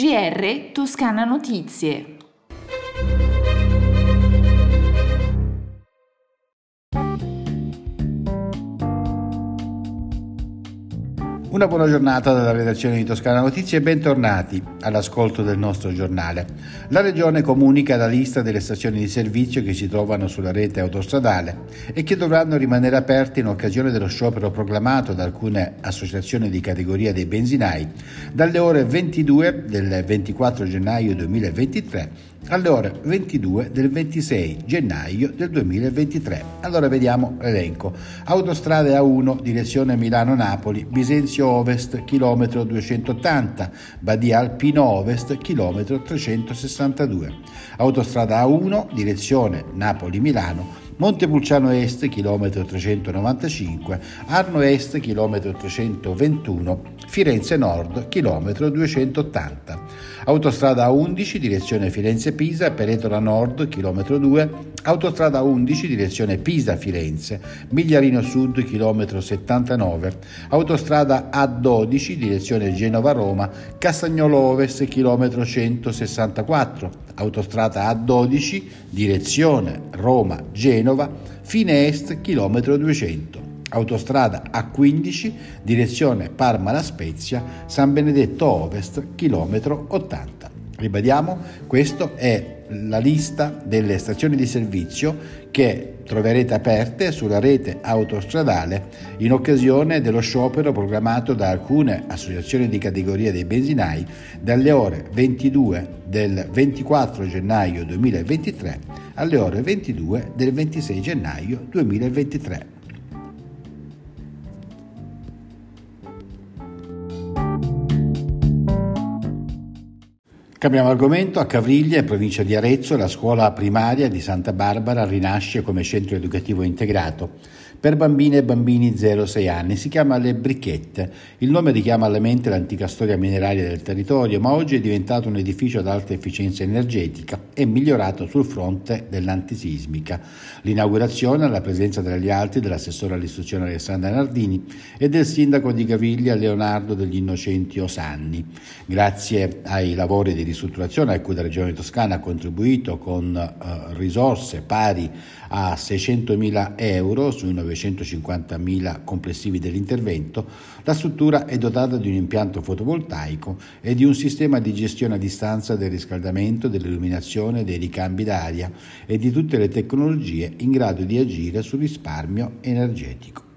GR Toscana Notizie. Una buona giornata dalla redazione di Toscana Notizie e bentornati all'ascolto del nostro giornale. La Regione comunica la lista delle stazioni di servizio che si trovano sulla rete autostradale e che dovranno rimanere aperte in occasione dello sciopero proclamato da alcune associazioni di categoria dei benzinai dalle ore 22 del 24 gennaio 2023 alle ore 22 del 26 gennaio del 2023. Allora vediamo l'elenco. Autostrade A1 direzione Milano-Napoli, Bisenzio Ovest, chilometro 280, Badia Alpino Ovest, chilometro 362. Autostrada A1 direzione Napoli-Milano, Montepulciano Est, chilometro 395, Arno Est, chilometro 321, Firenze Nord, chilometro 280. Autostrada A11 direzione Firenze-Pisa, Peretola Nord, chilometro 2, Autostrada A11 direzione Pisa-Firenze, Migliarino Sud, chilometro 79, Autostrada A12 direzione Genova-Roma, Castagnolo Ovest, chilometro 164, Autostrada A12 direzione Roma-Genova, Fine Est, chilometro 200 autostrada A15, direzione Parma-La Spezia, San Benedetto Ovest, chilometro 80. Ribadiamo, questa è la lista delle stazioni di servizio che troverete aperte sulla rete autostradale in occasione dello sciopero programmato da alcune associazioni di categoria dei benzinai dalle ore 22 del 24 gennaio 2023 alle ore 22 del 26 gennaio 2023. Cambiamo argomento, a Cavriglia, in provincia di Arezzo, la scuola primaria di Santa Barbara rinasce come centro educativo integrato per bambine e bambini 0-6 anni. Si chiama Le Brichette. Il nome richiama alla mente l'antica storia mineraria del territorio, ma oggi è diventato un edificio ad alta efficienza energetica e migliorato sul fronte dell'antisismica. L'inaugurazione alla presenza tra gli altri dell'assessore all'istruzione Alessandra Nardini e del sindaco di Caviglia Leonardo degli Innocenti Osanni. Grazie ai lavori di ristrutturazione a cui la Regione Toscana ha contribuito con eh, risorse pari a 600.000 euro sui 950.000 complessivi dell'intervento, la struttura è dotata di un impianto fotovoltaico e di un sistema di gestione a distanza del riscaldamento, dell'illuminazione, dei ricambi d'aria e di tutte le tecnologie in grado di agire sul risparmio energetico.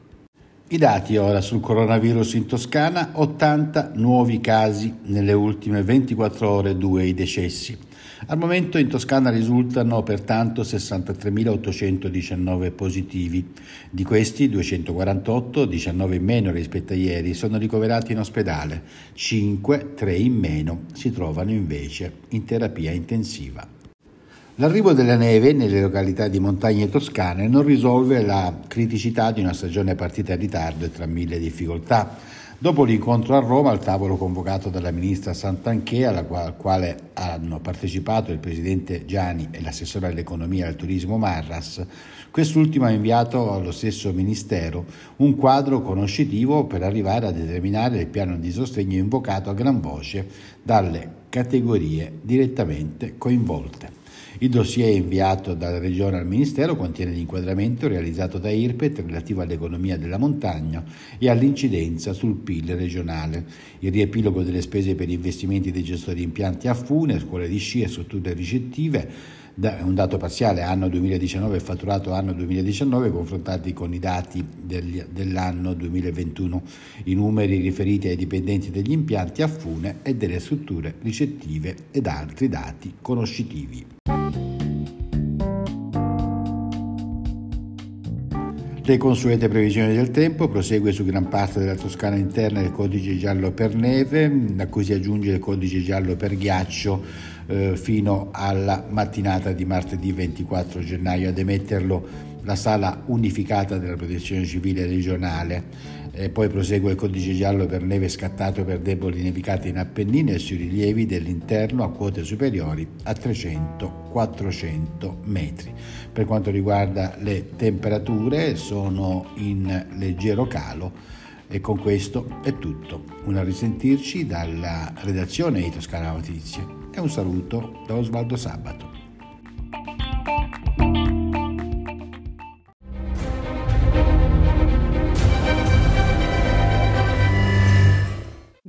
I dati ora sul coronavirus in Toscana, 80 nuovi casi nelle ultime 24 ore, 2 i decessi. Al momento in Toscana risultano pertanto 63.819 positivi. Di questi 248, 19 in meno rispetto a ieri, sono ricoverati in ospedale, 5, 3 in meno si trovano invece in terapia intensiva. L'arrivo della neve nelle località di montagne toscane non risolve la criticità di una stagione partita in ritardo e tra mille difficoltà. Dopo l'incontro a Roma, al tavolo convocato dalla ministra Santanché, al quale hanno partecipato il presidente Gianni e l'assessore all'economia e al turismo Marras, quest'ultimo ha inviato allo stesso ministero un quadro conoscitivo per arrivare a determinare il piano di sostegno invocato a gran voce dalle categorie direttamente coinvolte. Il dossier inviato dalla Regione al Ministero contiene l'inquadramento realizzato da IRPET relativo all'economia della montagna e all'incidenza sul PIL regionale, il riepilogo delle spese per investimenti dei gestori di impianti a fune, scuole di sci e strutture ricettive, un dato parziale anno 2019 e fatturato anno 2019 confrontati con i dati degli, dell'anno 2021, i numeri riferiti ai dipendenti degli impianti a fune e delle strutture ricettive ed altri dati conoscitivi. Le consuete previsioni del tempo prosegue su gran parte della Toscana interna il codice giallo per neve, a cui si aggiunge il codice giallo per ghiaccio eh, fino alla mattinata di martedì 24 gennaio. Ad emetterlo la sala unificata della protezione civile regionale. E poi prosegue il codice giallo per neve scattato per deboli nevicate in Appennine e sui rilievi dell'interno a quote superiori a 300-400 metri. Per quanto riguarda le temperature sono in leggero calo E con questo è tutto. Un a risentirci dalla redazione di Toscana Notizie e un saluto da Osvaldo Sabato.